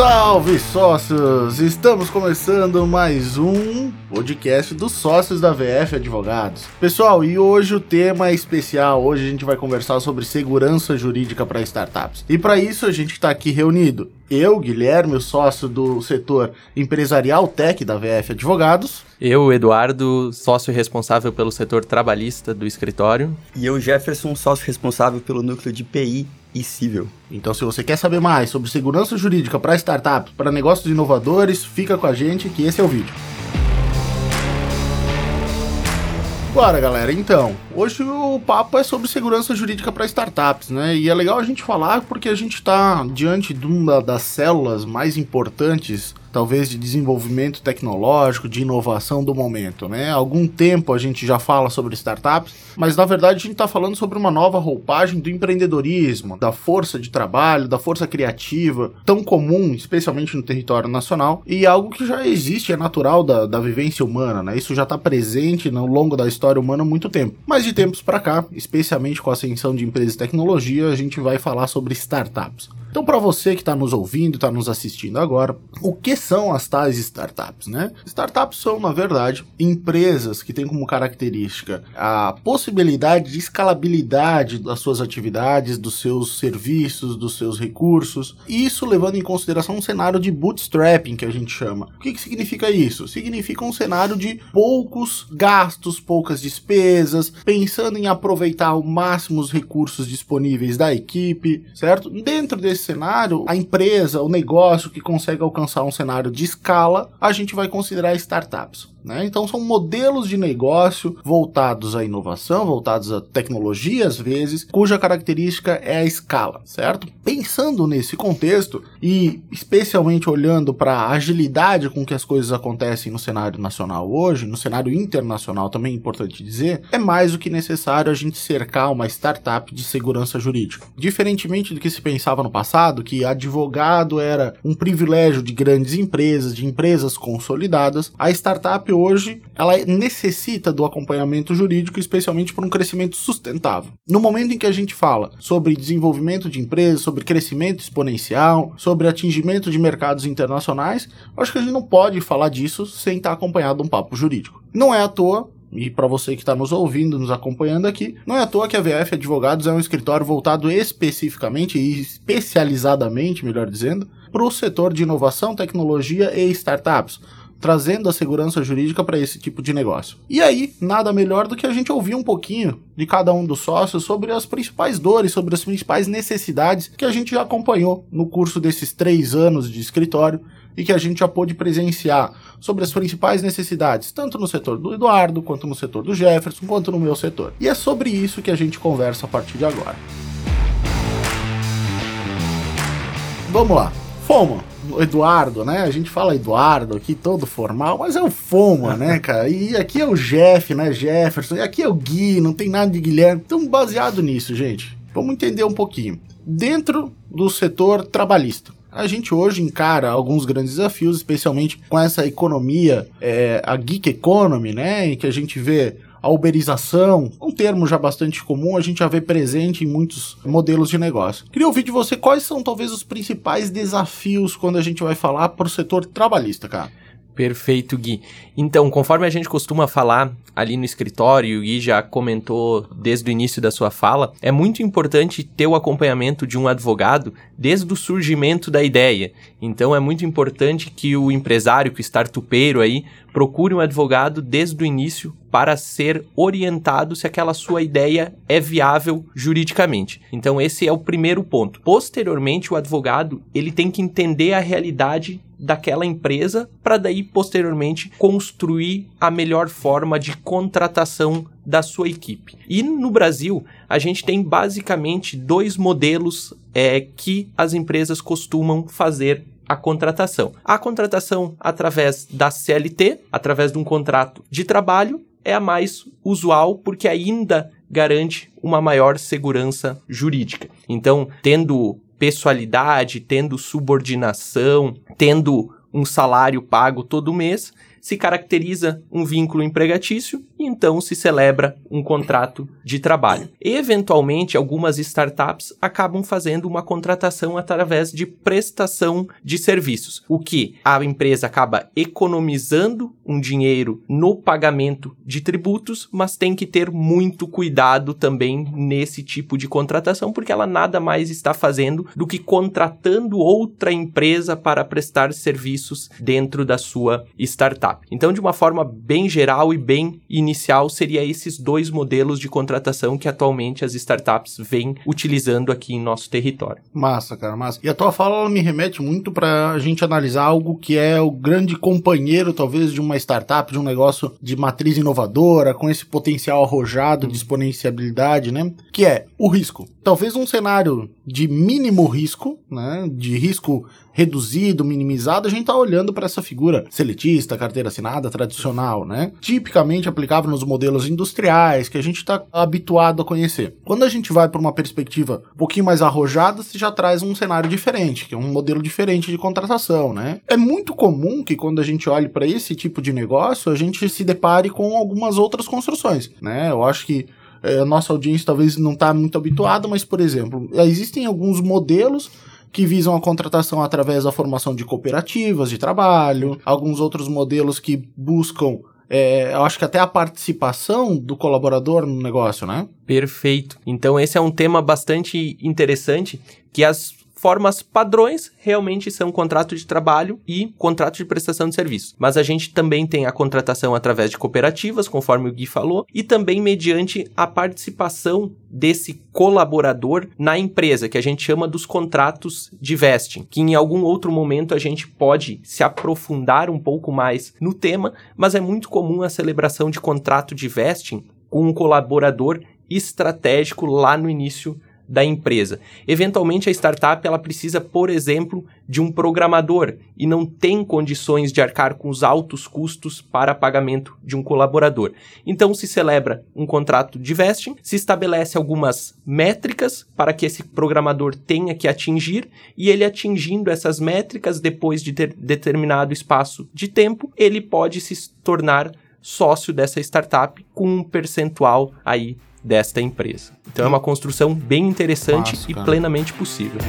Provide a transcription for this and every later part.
Salve sócios! Estamos começando mais um podcast dos sócios da VF Advogados. Pessoal, e hoje o tema é especial. Hoje a gente vai conversar sobre segurança jurídica para startups. E para isso a gente está aqui reunido. Eu, Guilherme, o sócio do setor empresarial tech da VF Advogados. Eu, Eduardo, sócio responsável pelo setor trabalhista do escritório. E eu, Jefferson, sócio responsável pelo núcleo de PI civil. Então, se você quer saber mais sobre segurança jurídica para startups, para negócios inovadores, fica com a gente que esse é o vídeo. Bora, galera. Então, hoje o papo é sobre segurança jurídica para startups, né? E é legal a gente falar porque a gente está diante de uma das células mais importantes talvez de desenvolvimento tecnológico, de inovação do momento, né? Há algum tempo a gente já fala sobre startups, mas na verdade a gente está falando sobre uma nova roupagem do empreendedorismo, da força de trabalho, da força criativa, tão comum, especialmente no território nacional, e algo que já existe, é natural da, da vivência humana, né? Isso já está presente no longo da história humana há muito tempo. Mas de tempos para cá, especialmente com a ascensão de empresas de tecnologia, a gente vai falar sobre startups. Então, para você que está nos ouvindo, está nos assistindo agora, o que são as tais startups, né? Startups são, na verdade, empresas que têm como característica a possibilidade de escalabilidade das suas atividades, dos seus serviços, dos seus recursos, e isso levando em consideração um cenário de bootstrapping que a gente chama. O que, que significa isso? Significa um cenário de poucos gastos, poucas despesas, pensando em aproveitar ao máximo os recursos disponíveis da equipe, certo? Dentro desse cenário, a empresa, o negócio que consegue alcançar um cenário de escala, a gente vai considerar startups. Né? Então são modelos de negócio voltados à inovação, voltados à tecnologia às vezes, cuja característica é a escala, certo? Pensando nesse contexto e especialmente olhando para a agilidade com que as coisas acontecem no cenário nacional hoje, no cenário internacional também é importante dizer, é mais do que necessário a gente cercar uma startup de segurança jurídica. Diferentemente do que se pensava no passado, que advogado era um privilégio de grandes empresas, de empresas consolidadas, a startup hoje ela necessita do acompanhamento jurídico, especialmente para um crescimento sustentável. No momento em que a gente fala sobre desenvolvimento de empresas, sobre crescimento exponencial, sobre atingimento de mercados internacionais, acho que a gente não pode falar disso sem estar acompanhado de um papo jurídico. Não é à toa e para você que está nos ouvindo, nos acompanhando aqui, não é à toa que a VF Advogados é um escritório voltado especificamente e especializadamente, melhor dizendo, para o setor de inovação, tecnologia e startups trazendo a segurança jurídica para esse tipo de negócio. E aí, nada melhor do que a gente ouvir um pouquinho de cada um dos sócios sobre as principais dores, sobre as principais necessidades que a gente já acompanhou no curso desses três anos de escritório e que a gente já pôde presenciar sobre as principais necessidades, tanto no setor do Eduardo, quanto no setor do Jefferson, quanto no meu setor. E é sobre isso que a gente conversa a partir de agora. Vamos lá. Foma, Eduardo, né? A gente fala Eduardo aqui todo formal, mas é o Foma, né, cara? E aqui é o Jeff, né? Jefferson, e aqui é o Gui, não tem nada de Guilherme. Então, baseado nisso, gente, vamos entender um pouquinho. Dentro do setor trabalhista, a gente hoje encara alguns grandes desafios, especialmente com essa economia, é, a geek economy, né? Em que a gente vê a uberização, um termo já bastante comum, a gente já vê presente em muitos modelos de negócio. Queria ouvir de você quais são talvez os principais desafios quando a gente vai falar para o setor trabalhista, cara. Perfeito, Gui. Então, conforme a gente costuma falar ali no escritório, o Gui já comentou desde o início da sua fala, é muito importante ter o acompanhamento de um advogado desde o surgimento da ideia. Então, é muito importante que o empresário, que o startupeiro aí, procure um advogado desde o início para ser orientado se aquela sua ideia é viável juridicamente. Então esse é o primeiro ponto. Posteriormente, o advogado, ele tem que entender a realidade daquela empresa para daí posteriormente construir a melhor forma de contratação da sua equipe. E no Brasil, a gente tem basicamente dois modelos é, que as empresas costumam fazer a contratação. A contratação através da CLT, através de um contrato de trabalho, é a mais usual porque ainda garante uma maior segurança jurídica. Então, tendo pessoalidade, tendo subordinação, tendo um salário pago todo mês, se caracteriza um vínculo empregatício e então se celebra um contrato de trabalho. Eventualmente, algumas startups acabam fazendo uma contratação através de prestação de serviços, o que a empresa acaba economizando um dinheiro no pagamento de tributos, mas tem que ter muito cuidado também nesse tipo de contratação, porque ela nada mais está fazendo do que contratando outra empresa para prestar serviços dentro da sua startup. Então, de uma forma bem geral e bem inicial, seria esses dois modelos de contratação que atualmente as startups vêm utilizando aqui em nosso território. Massa, cara, massa. E a tua fala me remete muito para a gente analisar algo que é o grande companheiro, talvez, de uma startup, de um negócio de matriz inovadora, com esse potencial arrojado de exponenciabilidade, né? Que é o risco. Talvez um cenário de mínimo risco, né? De risco reduzido, minimizado, a gente tá olhando para essa figura seletista, carteira assinada, tradicional, né? Tipicamente aplicável nos modelos industriais que a gente está habituado a conhecer. Quando a gente vai para uma perspectiva um pouquinho mais arrojada, você já traz um cenário diferente, que é um modelo diferente de contratação, né? É muito comum que quando a gente olhe para esse tipo de negócio, a gente se depare com algumas outras construções, né? Eu acho que é, a nossa audiência talvez não está muito habituada, mas, por exemplo, existem alguns modelos que visam a contratação através da formação de cooperativas de trabalho, alguns outros modelos que buscam é, eu acho que até a participação do colaborador no negócio, né? Perfeito. Então esse é um tema bastante interessante que as formas padrões realmente são contrato de trabalho e contrato de prestação de serviço. Mas a gente também tem a contratação através de cooperativas, conforme o Gui falou, e também mediante a participação desse colaborador na empresa, que a gente chama dos contratos de vesting, que em algum outro momento a gente pode se aprofundar um pouco mais no tema, mas é muito comum a celebração de contrato de vesting com um colaborador estratégico lá no início da empresa. Eventualmente a startup ela precisa, por exemplo, de um programador e não tem condições de arcar com os altos custos para pagamento de um colaborador. Então se celebra um contrato de vesting, se estabelece algumas métricas para que esse programador tenha que atingir e ele atingindo essas métricas depois de ter determinado espaço de tempo, ele pode se tornar sócio dessa startup com um percentual aí desta empresa. Então é uma construção bem interessante Nossa, e plenamente possível.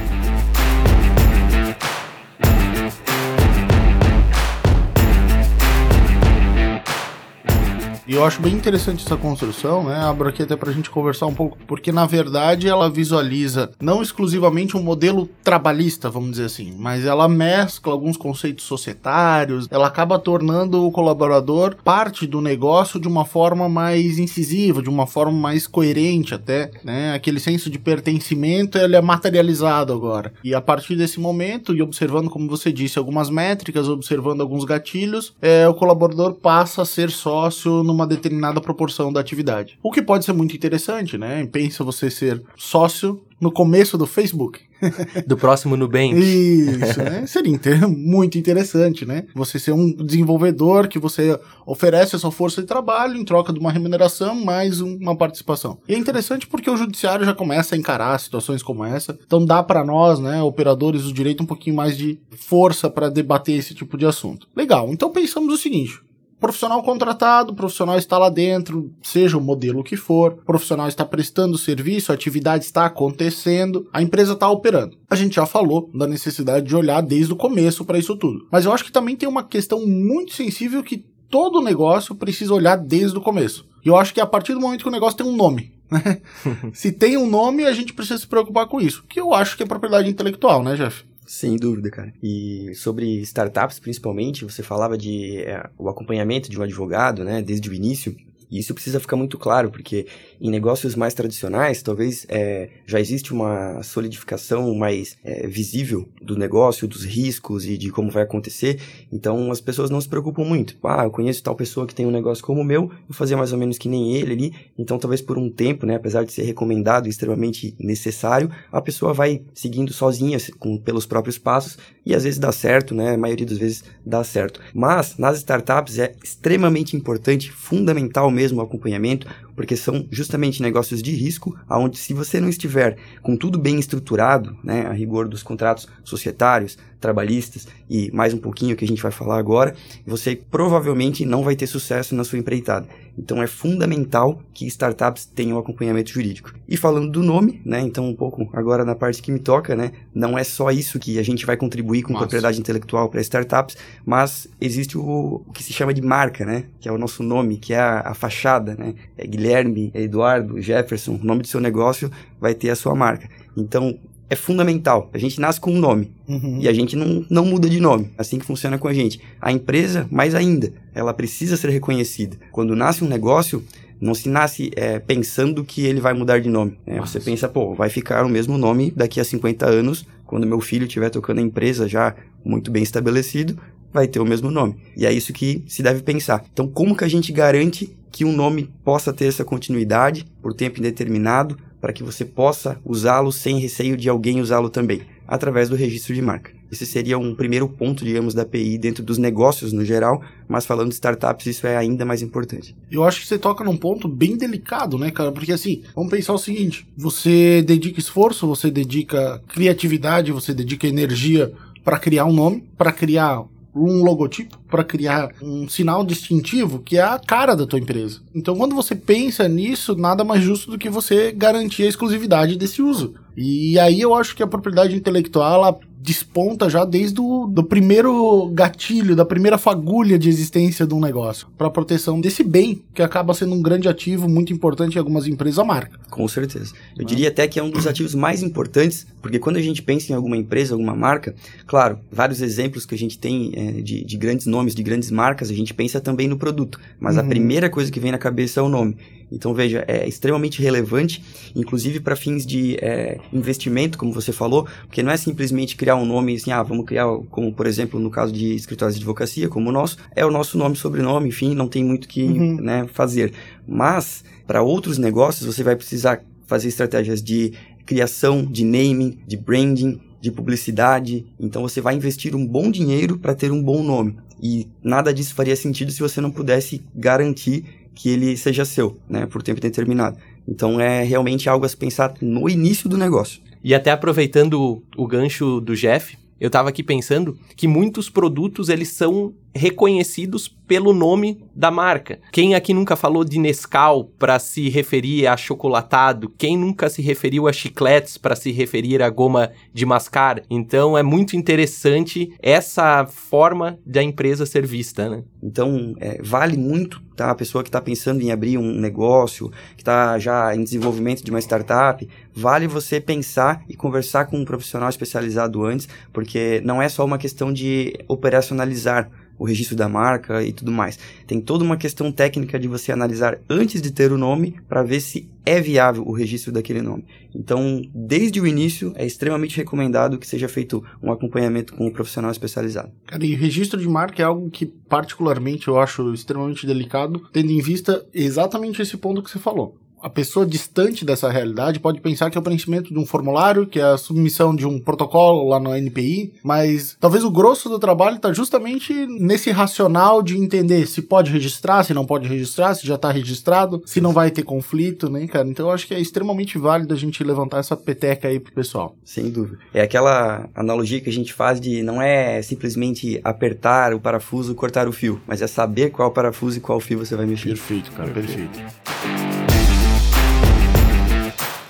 E eu acho bem interessante essa construção, né? Abro aqui até pra gente conversar um pouco, porque na verdade ela visualiza não exclusivamente um modelo trabalhista, vamos dizer assim, mas ela mescla alguns conceitos societários, ela acaba tornando o colaborador parte do negócio de uma forma mais incisiva, de uma forma mais coerente até, né? Aquele senso de pertencimento, ele é materializado agora. E a partir desse momento, e observando, como você disse, algumas métricas, observando alguns gatilhos, é, o colaborador passa a ser sócio numa uma determinada proporção da interessante. O que pode ser muito interessante, né? Pensa você ser sócio no começo do Facebook. do próximo Nubank. Isso, né? Seria muito interessante, né? Você ser um desenvolvedor que você oferece a sua força de trabalho em troca de uma remuneração mais uma participação. E é interessante porque o judiciário já começa a encarar situações como essa. Então dá para nós, né, operadores do direito, um pouquinho mais de força para debater esse tipo de assunto. Legal. Então pensamos o seguinte: Profissional contratado, profissional está lá dentro, seja o modelo que for, profissional está prestando serviço, a atividade está acontecendo, a empresa está operando. A gente já falou da necessidade de olhar desde o começo para isso tudo. Mas eu acho que também tem uma questão muito sensível que todo negócio precisa olhar desde o começo. E eu acho que a partir do momento que o negócio tem um nome. Né? Se tem um nome, a gente precisa se preocupar com isso. Que eu acho que é propriedade intelectual, né, Jeff? Sem dúvida, cara. E sobre startups, principalmente, você falava de é, o acompanhamento de um advogado, né, desde o início. E isso precisa ficar muito claro, porque em negócios mais tradicionais, talvez é, já existe uma solidificação mais é, visível do negócio, dos riscos e de como vai acontecer. Então as pessoas não se preocupam muito. Ah, eu conheço tal pessoa que tem um negócio como o meu, vou fazer mais ou menos que nem ele ali. Então talvez por um tempo, né, apesar de ser recomendado e extremamente necessário, a pessoa vai seguindo sozinha, com, pelos próprios passos, e às vezes dá certo, né? A maioria das vezes dá certo. Mas nas startups é extremamente importante, fundamental mesmo o acompanhamento, porque são justamente negócios de risco, onde se você não estiver com tudo bem estruturado, né, a rigor dos contratos societários, trabalhistas e mais um pouquinho que a gente vai falar agora, você provavelmente não vai ter sucesso na sua empreitada. Então é fundamental que startups tenham acompanhamento jurídico. E falando do nome, né, então um pouco agora na parte que me toca, né, não é só isso que a gente vai contribuir com Nossa. propriedade intelectual para startups, mas existe o, o, que se chama de marca, né, que é o nosso nome, que é a, a fachada, né, é Guilherme, é Eduardo, Jefferson, o nome do seu negócio vai ter a sua marca. Então, é fundamental. A gente nasce com um nome uhum. e a gente não, não muda de nome. Assim que funciona com a gente. A empresa, mais ainda, ela precisa ser reconhecida. Quando nasce um negócio, não se nasce é, pensando que ele vai mudar de nome. É, você pensa, pô, vai ficar o mesmo nome daqui a 50 anos, quando meu filho estiver tocando a empresa já muito bem estabelecido, vai ter o mesmo nome. E é isso que se deve pensar. Então, como que a gente garante que um nome possa ter essa continuidade por tempo indeterminado, para que você possa usá-lo sem receio de alguém usá-lo também, através do registro de marca. Esse seria um primeiro ponto, digamos, da API dentro dos negócios no geral, mas falando de startups, isso é ainda mais importante. Eu acho que você toca num ponto bem delicado, né, cara? Porque assim, vamos pensar o seguinte: você dedica esforço, você dedica criatividade, você dedica energia para criar um nome, para criar um logotipo para criar um sinal distintivo que é a cara da tua empresa. Então, quando você pensa nisso, nada mais justo do que você garantir a exclusividade desse uso. E aí eu acho que a propriedade intelectual desponta já desde o do primeiro gatilho, da primeira fagulha de existência de um negócio, para a proteção desse bem, que acaba sendo um grande ativo muito importante em algumas empresas, a marca. Com certeza. Eu diria até que é um dos ativos mais importantes, porque quando a gente pensa em alguma empresa, alguma marca, claro, vários exemplos que a gente tem é, de, de grandes nomes, de grandes marcas, a gente pensa também no produto, mas uhum. a primeira coisa que vem na cabeça é o nome. Então, veja, é extremamente relevante, inclusive para fins de é, investimento, como você falou, porque não é simplesmente criar um nome assim, ah, vamos criar, como por exemplo no caso de escritórios de advocacia, como o nosso, é o nosso nome, sobrenome, enfim, não tem muito que uhum. né, fazer. Mas, para outros negócios, você vai precisar fazer estratégias de criação, de naming, de branding, de publicidade. Então você vai investir um bom dinheiro para ter um bom nome. E nada disso faria sentido se você não pudesse garantir que ele seja seu, né, por tempo determinado. Então é realmente algo a se pensar no início do negócio. E até aproveitando o gancho do Jeff, eu estava aqui pensando que muitos produtos eles são reconhecidos pelo nome da marca. Quem aqui nunca falou de Nescau para se referir a chocolatado? Quem nunca se referiu a chicletes para se referir a goma de mascar? Então é muito interessante essa forma da empresa ser vista, né? Então é, vale muito, tá? A pessoa que está pensando em abrir um negócio, que está já em desenvolvimento de uma startup, vale você pensar e conversar com um profissional especializado antes, porque não é só uma questão de operacionalizar o registro da marca e tudo mais. Tem toda uma questão técnica de você analisar antes de ter o nome para ver se é viável o registro daquele nome. Então, desde o início, é extremamente recomendado que seja feito um acompanhamento com um profissional especializado. Cara, e registro de marca é algo que, particularmente, eu acho extremamente delicado, tendo em vista exatamente esse ponto que você falou a pessoa distante dessa realidade pode pensar que é o preenchimento de um formulário, que é a submissão de um protocolo lá no NPI, mas talvez o grosso do trabalho está justamente nesse racional de entender se pode registrar, se não pode registrar, se já está registrado, se não vai ter conflito, né, cara? Então eu acho que é extremamente válido a gente levantar essa peteca aí pro pessoal. Sem dúvida. É aquela analogia que a gente faz de não é simplesmente apertar o parafuso, cortar o fio, mas é saber qual parafuso e qual fio você vai mexer. Perfeito, cara, perfeito. perfeito.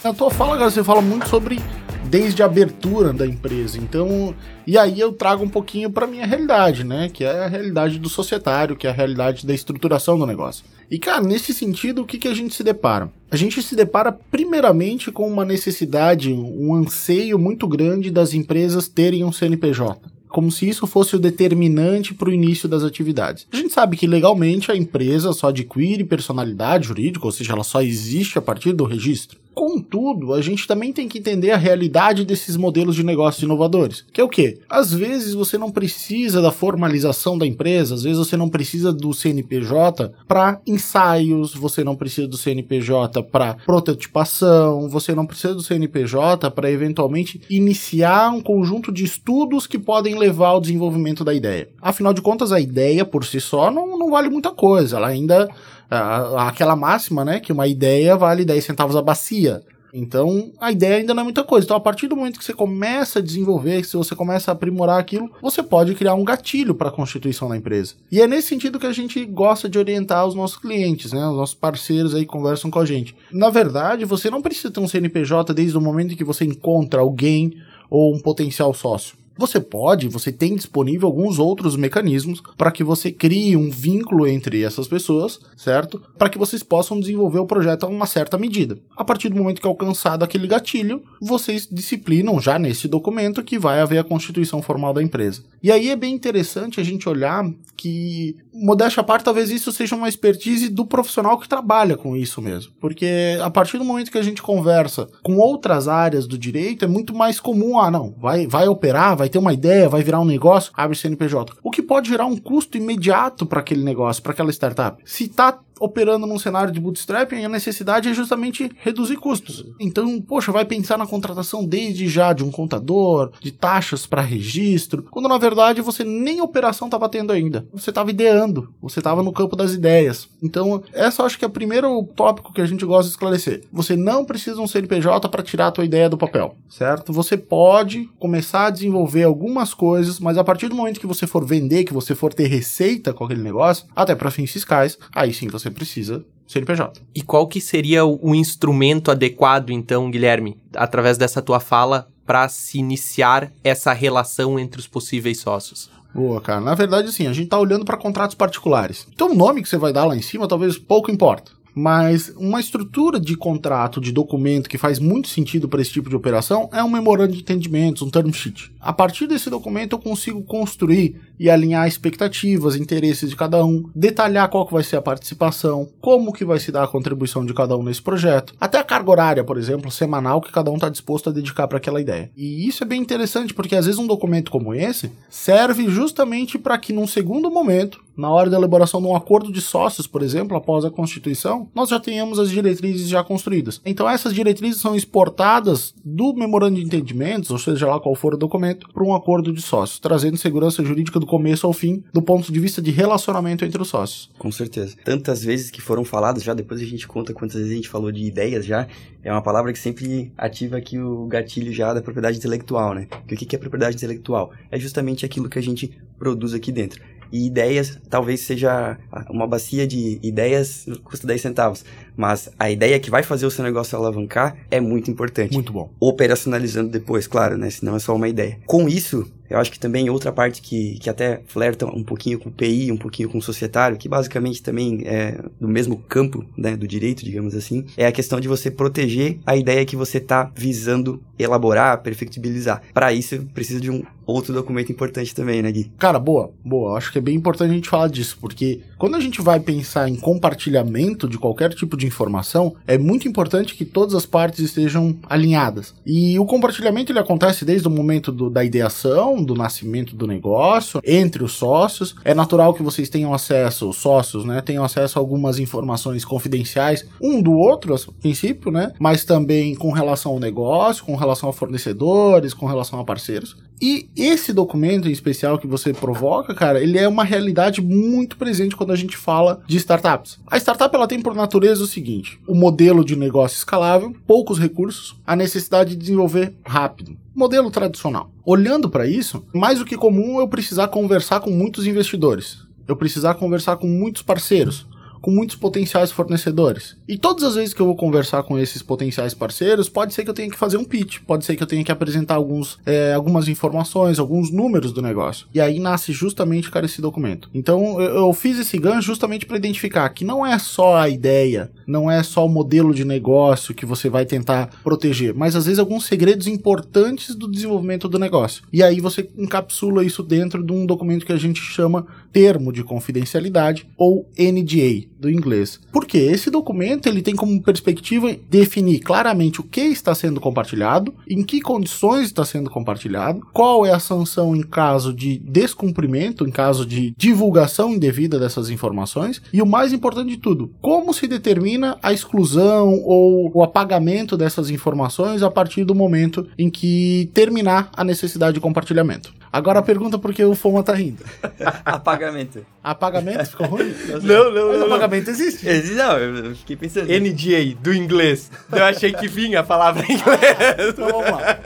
Na tua fala, cara, você fala muito sobre desde a abertura da empresa. Então, e aí eu trago um pouquinho para minha realidade, né, que é a realidade do societário, que é a realidade da estruturação do negócio. E cara, nesse sentido, o que que a gente se depara? A gente se depara primeiramente com uma necessidade, um anseio muito grande das empresas terem um CNPJ como se isso fosse o determinante para o início das atividades. A gente sabe que legalmente a empresa só adquire personalidade jurídica, ou seja, ela só existe a partir do registro. Contudo, a gente também tem que entender a realidade desses modelos de negócios inovadores. Que é o quê? Às vezes você não precisa da formalização da empresa, às vezes você não precisa do CNPJ para ensaios, você não precisa do CNPJ para prototipação, você não precisa do CNPJ para eventualmente iniciar um conjunto de estudos que podem levar ao desenvolvimento da ideia. Afinal de contas, a ideia por si só não, não vale muita coisa, ela ainda aquela máxima, né, que uma ideia vale 10 centavos a bacia. Então, a ideia ainda não é muita coisa. Então, a partir do momento que você começa a desenvolver, se você começa a aprimorar aquilo, você pode criar um gatilho para a constituição da empresa. E é nesse sentido que a gente gosta de orientar os nossos clientes, né? Os nossos parceiros aí conversam com a gente. Na verdade, você não precisa ter um CNPJ desde o momento em que você encontra alguém ou um potencial sócio. Você pode, você tem disponível alguns outros mecanismos para que você crie um vínculo entre essas pessoas, certo? Para que vocês possam desenvolver o projeto a uma certa medida. A partir do momento que alcançado aquele gatilho, vocês disciplinam já nesse documento que vai haver a constituição formal da empresa. E aí é bem interessante a gente olhar que, modéstia à parte, talvez isso seja uma expertise do profissional que trabalha com isso mesmo. Porque a partir do momento que a gente conversa com outras áreas do direito, é muito mais comum, ah, não, vai, vai operar, vai ter uma ideia, vai virar um negócio, abre CNPJ. O que pode gerar um custo imediato para aquele negócio, para aquela startup. Se tá operando num cenário de bootstrapping, a necessidade é justamente reduzir custos. Então, poxa, vai pensar na contratação desde já de um contador, de taxas para registro, quando na verdade você nem operação estava tendo ainda. Você estava ideando, você estava no campo das ideias. Então, essa acho que é o primeiro tópico que a gente gosta de esclarecer. Você não precisa um CNPJ para tirar a tua ideia do papel, certo? Você pode começar a desenvolver algumas coisas, mas a partir do momento que você for vender, que você for ter receita com aquele negócio, até para fins fiscais, aí sim você precisa CNPJ. E qual que seria o instrumento adequado, então, Guilherme, através dessa tua fala, para se iniciar essa relação entre os possíveis sócios? Boa, cara. Na verdade, assim, a gente tá olhando para contratos particulares. Então, o nome que você vai dar lá em cima talvez pouco importa. Mas uma estrutura de contrato, de documento que faz muito sentido para esse tipo de operação é um memorando de entendimentos, um term sheet. A partir desse documento eu consigo construir e alinhar expectativas, interesses de cada um, detalhar qual que vai ser a participação, como que vai se dar a contribuição de cada um nesse projeto, até a carga horária, por exemplo, semanal que cada um está disposto a dedicar para aquela ideia. E isso é bem interessante porque às vezes um documento como esse serve justamente para que num segundo momento, na hora da elaboração de um acordo de sócios, por exemplo, após a constituição, nós já tenhamos as diretrizes já construídas. Então essas diretrizes são exportadas do memorando de entendimentos, ou seja lá qual for o documento, para um acordo de sócios, trazendo segurança jurídica do começo ao fim, do ponto de vista de relacionamento entre os sócios. Com certeza. Tantas vezes que foram faladas já, depois a gente conta quantas vezes a gente falou de ideias já, é uma palavra que sempre ativa aqui o gatilho já da propriedade intelectual, né? o que é propriedade intelectual? É justamente aquilo que a gente produz aqui dentro. E ideias, talvez seja uma bacia de ideias, custa 10 centavos. Mas a ideia que vai fazer o seu negócio alavancar é muito importante. Muito bom. Operacionalizando depois, claro, né? Senão é só uma ideia. Com isso, eu acho que também outra parte que, que até flerta um pouquinho com PI, um pouquinho com societário, que basicamente também é do mesmo campo né, do direito, digamos assim, é a questão de você proteger a ideia que você está visando elaborar, perfectibilizar. Para isso, precisa de um outro documento importante também, né, Gui? Cara, boa, boa. Acho que é bem importante a gente falar disso, porque quando a gente vai pensar em compartilhamento de qualquer tipo de informação, é muito importante que todas as partes estejam alinhadas. E o compartilhamento ele acontece desde o momento do, da ideação, do nascimento do negócio, entre os sócios. É natural que vocês tenham acesso, os sócios, né, tenham acesso a algumas informações confidenciais, um do outro, a princípio, né, mas também com relação ao negócio, com relação a fornecedores, com relação a parceiros. E esse documento em especial que você provoca, cara, ele é uma realidade muito presente quando a gente fala de startups. A startup ela tem por natureza o seguinte: o modelo de negócio escalável, poucos recursos, a necessidade de desenvolver rápido modelo tradicional. Olhando para isso, mais do que comum eu precisar conversar com muitos investidores, eu precisar conversar com muitos parceiros, com muitos potenciais fornecedores. E todas as vezes que eu vou conversar com esses potenciais parceiros, pode ser que eu tenha que fazer um pitch, pode ser que eu tenha que apresentar alguns, é, algumas informações, alguns números do negócio. E aí nasce justamente, cara, esse documento. Então eu, fiz esse gancho justamente para identificar que não é só a ideia, não é só o modelo de negócio que você vai tentar proteger, mas às vezes alguns segredos importantes do desenvolvimento do negócio. E aí você encapsula isso dentro de um documento que a gente chama termo de confidencialidade ou NDA do inglês. Porque esse documento ele tem como perspectiva definir claramente o que está sendo compartilhado, em que condições está sendo compartilhado, qual é a sanção em caso de descumprimento, em caso de divulgação indevida dessas informações e o mais importante de tudo, como se determina a exclusão ou o apagamento dessas informações a partir do momento em que terminar a necessidade de compartilhamento. Agora a pergunta por que o Foma tá rindo. Apagamento. Apagamento ficou ruim? Não, não, Mas não. não. apagamento existe. Existe- Não, eu fiquei pensando. NDA, do inglês. Eu achei que vinha a palavra em inglês. Então vamos lá.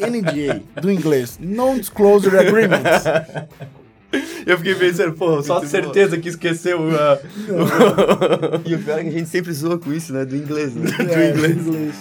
NDA, do inglês, Non-Disclosure Agreements. Eu fiquei pensando, pô, só Muito certeza que esqueceu uh, E o pior é que a gente sempre zoa com isso, né? Do inglês, né? É, do inglês.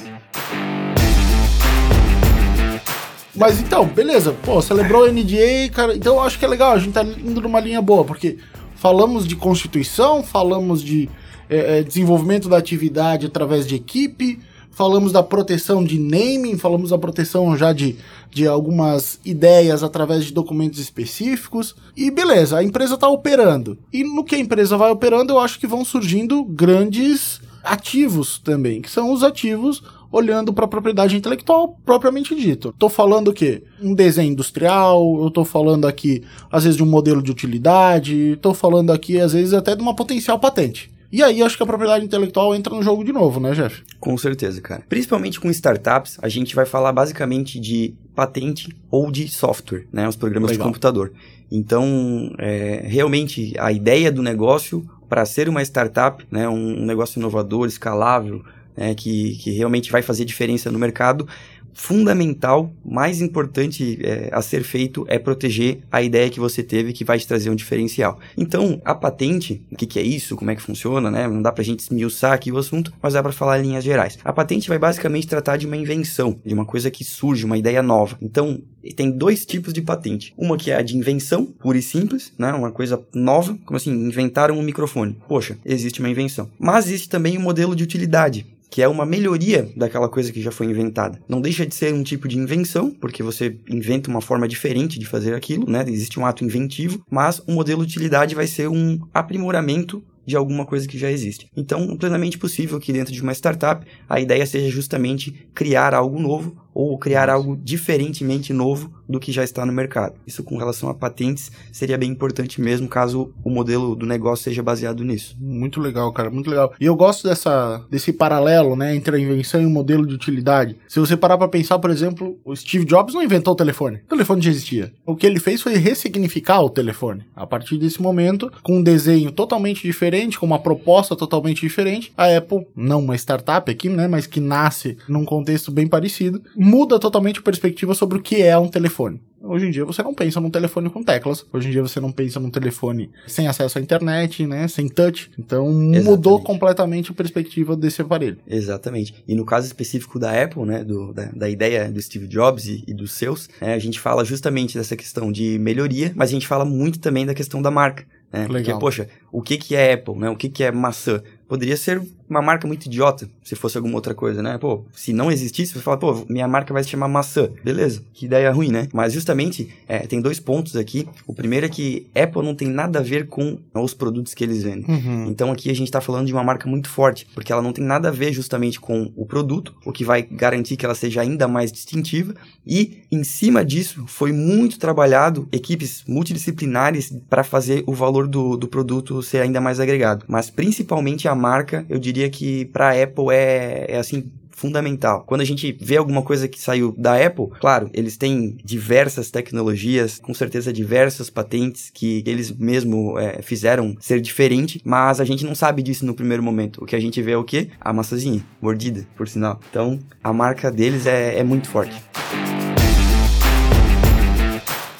Mas então, beleza. Pô, celebrou o NDA, cara. Então eu acho que é legal, a gente tá indo numa linha boa, porque falamos de constituição, falamos de é, é, desenvolvimento da atividade através de equipe, falamos da proteção de naming, falamos da proteção já de, de algumas ideias através de documentos específicos. E beleza, a empresa tá operando. E no que a empresa vai operando, eu acho que vão surgindo grandes ativos também, que são os ativos olhando para a propriedade intelectual propriamente dito. Tô falando o quê? Um desenho industrial, eu tô falando aqui às vezes de um modelo de utilidade, tô falando aqui às vezes até de uma potencial patente. E aí acho que a propriedade intelectual entra no jogo de novo, né, Jeff? Com certeza, cara. Principalmente com startups, a gente vai falar basicamente de patente ou de software, né? Os programas Legal. de computador. Então, é, realmente, a ideia do negócio para ser uma startup, né? Um negócio inovador, escalável, né? que, que realmente vai fazer diferença no mercado, fundamental, mais importante é, a ser feito é proteger a ideia que você teve que vai te trazer um diferencial. Então, a patente, o que, que é isso, como é que funciona, né? Não dá pra gente esmiuçar aqui o assunto, mas dá pra falar em linhas gerais. A patente vai basicamente tratar de uma invenção, de uma coisa que surge, uma ideia nova. Então, tem dois tipos de patente. Uma que é a de invenção, pura e simples, né? Uma coisa nova, como assim, inventaram um microfone. Poxa, existe uma invenção. Mas existe também o modelo de utilidade, que é uma melhoria daquela coisa que já foi inventada. Não deixa de ser um tipo de invenção, porque você inventa uma forma diferente de fazer aquilo, né? Existe um ato inventivo, mas o modelo de utilidade vai ser um aprimoramento de alguma coisa que já existe. Então, é plenamente possível que dentro de uma startup a ideia seja justamente criar algo novo ou criar algo diferentemente novo do que já está no mercado. Isso com relação a patentes seria bem importante mesmo caso o modelo do negócio seja baseado nisso. Muito legal, cara, muito legal. E eu gosto dessa, desse paralelo, né, entre a invenção e o modelo de utilidade. Se você parar pra pensar, por exemplo, o Steve Jobs não inventou o telefone. O telefone já existia. O que ele fez foi ressignificar o telefone. A partir desse momento, com um desenho totalmente diferente, com uma proposta totalmente diferente, a Apple, não uma startup aqui, né, mas que nasce num contexto bem parecido, muda totalmente a perspectiva sobre o que é um telefone. Hoje em dia você não pensa num telefone com teclas. Hoje em dia você não pensa num telefone sem acesso à internet, né? Sem touch. Então mudou Exatamente. completamente a perspectiva desse aparelho. Exatamente. E no caso específico da Apple, né, do, da, da ideia do Steve Jobs e, e dos seus, né, a gente fala justamente dessa questão de melhoria, mas a gente fala muito também da questão da marca. Né? Porque, Legal. poxa, o que, que é Apple, né? O que, que é maçã? Poderia ser uma marca muito idiota, se fosse alguma outra coisa, né? Pô, se não existisse, você fala, pô, minha marca vai se chamar maçã. Beleza, que ideia ruim, né? Mas justamente, é, tem dois pontos aqui. O primeiro é que Apple não tem nada a ver com os produtos que eles vendem. Uhum. Então aqui a gente está falando de uma marca muito forte, porque ela não tem nada a ver justamente com o produto, o que vai garantir que ela seja ainda mais distintiva. E em cima disso foi muito trabalhado equipes multidisciplinares para fazer o valor do, do produto ser ainda mais agregado. Mas principalmente a marca, eu diria que para a Apple é, é assim fundamental. Quando a gente vê alguma coisa que saiu da Apple, claro, eles têm diversas tecnologias, com certeza diversas patentes que eles mesmo é, fizeram ser diferente, mas a gente não sabe disso no primeiro momento. O que a gente vê é o quê? A maçãzinha, mordida, por sinal. Então, a marca deles é, é muito forte.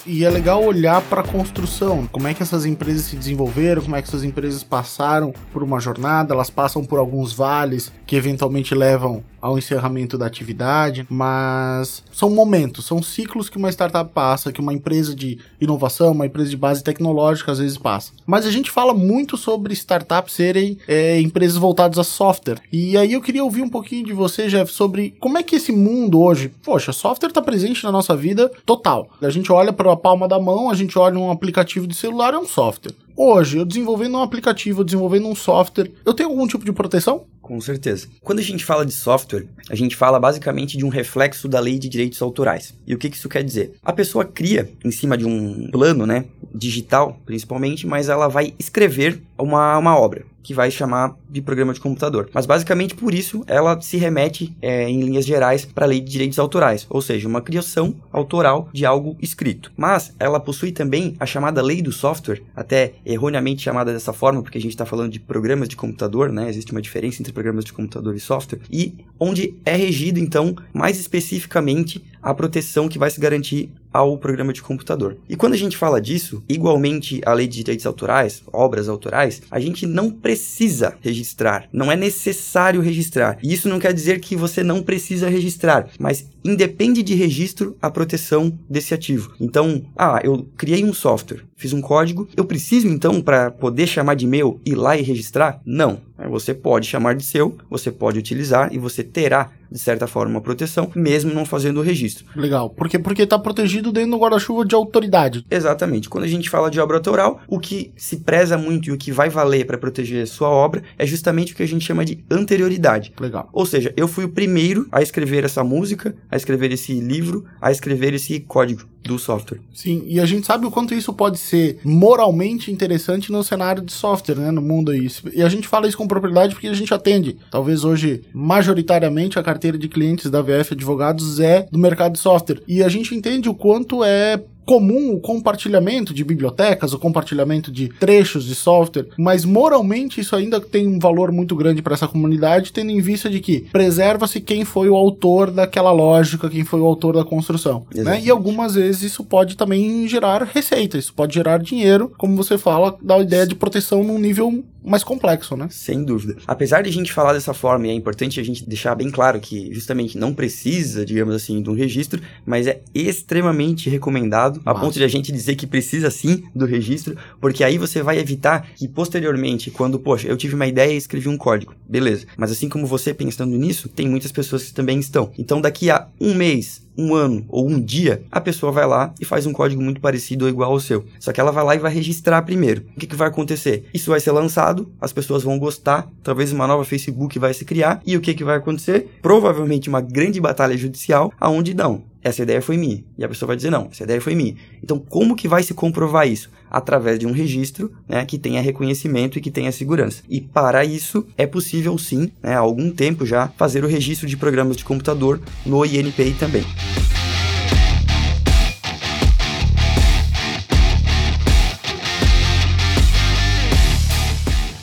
E é legal olhar para a construção, como é que essas empresas se desenvolveram, como é que essas empresas passaram por uma jornada, elas passam por alguns vales que eventualmente levam ao encerramento da atividade, mas são momentos, são ciclos que uma startup passa, que uma empresa de inovação, uma empresa de base tecnológica às vezes passa. Mas a gente fala muito sobre startups serem é, empresas voltadas a software. E aí eu queria ouvir um pouquinho de você, Jeff, sobre como é que esse mundo hoje, poxa, software está presente na nossa vida total. A gente olha para a palma da mão, a gente olha um aplicativo de celular, é um software. Hoje, eu desenvolvendo um aplicativo, desenvolvendo um software, eu tenho algum tipo de proteção? Com certeza. Quando a gente fala de software, a gente fala basicamente de um reflexo da lei de direitos autorais. E o que isso quer dizer? A pessoa cria em cima de um plano, né, digital principalmente, mas ela vai escrever uma, uma obra que vai chamar de programa de computador. Mas basicamente por isso ela se remete é, em linhas gerais para a lei de direitos autorais, ou seja, uma criação autoral de algo escrito. Mas ela possui também a chamada lei do software, até erroneamente chamada dessa forma, porque a gente está falando de programas de computador, né? Existe uma diferença entre programas de computador e software, e onde é regido então mais especificamente a proteção que vai se garantir ao programa de computador. E quando a gente fala disso, igualmente a lei de direitos autorais, obras autorais, a gente não precisa registrar, não é necessário registrar. E isso não quer dizer que você não precisa registrar, mas independe de registro a proteção desse ativo. Então, ah, eu criei um software, fiz um código, eu preciso então para poder chamar de meu ir lá e registrar? Não. Você pode chamar de seu, você pode utilizar e você terá de certa forma, uma proteção, mesmo não fazendo o registro. Legal. Por quê? Porque está protegido dentro do guarda-chuva de autoridade. Exatamente. Quando a gente fala de obra autoral, o que se preza muito e o que vai valer para proteger sua obra é justamente o que a gente chama de anterioridade. Legal. Ou seja, eu fui o primeiro a escrever essa música, a escrever esse livro, a escrever esse código do software. Sim, e a gente sabe o quanto isso pode ser moralmente interessante no cenário de software, né, no mundo aí. E a gente fala isso com propriedade porque a gente atende, talvez hoje, majoritariamente a carteira de clientes da VF Advogados é do mercado de software. E a gente entende o quanto é comum o compartilhamento de bibliotecas, o compartilhamento de trechos de software, mas moralmente isso ainda tem um valor muito grande para essa comunidade, tendo em vista de que preserva-se quem foi o autor daquela lógica, quem foi o autor da construção. Né? E algumas vezes isso pode também gerar receita, isso pode gerar dinheiro, como você fala, da ideia de proteção num nível mais complexo, né? Sem dúvida. Apesar de a gente falar dessa forma, e é importante a gente deixar bem claro que justamente não precisa, digamos assim, de um registro, mas é extremamente recomendado, Nossa. a ponto de a gente dizer que precisa sim do registro, porque aí você vai evitar que posteriormente, quando, poxa, eu tive uma ideia e escrevi um código, beleza. Mas assim como você pensando nisso, tem muitas pessoas que também estão. Então daqui a um mês, um ano ou um dia, a pessoa vai lá e faz um código muito parecido ou igual ao seu. Só que ela vai lá e vai registrar primeiro. O que, que vai acontecer? Isso vai ser lançado, as pessoas vão gostar, talvez uma nova Facebook vai se criar, e o que, que vai acontecer? Provavelmente uma grande batalha judicial, aonde não essa ideia foi minha. E a pessoa vai dizer, não, essa ideia foi minha. Então, como que vai se comprovar isso? Através de um registro né, que tenha reconhecimento e que tenha segurança. E para isso, é possível sim, né, há algum tempo já, fazer o registro de programas de computador no INPI também.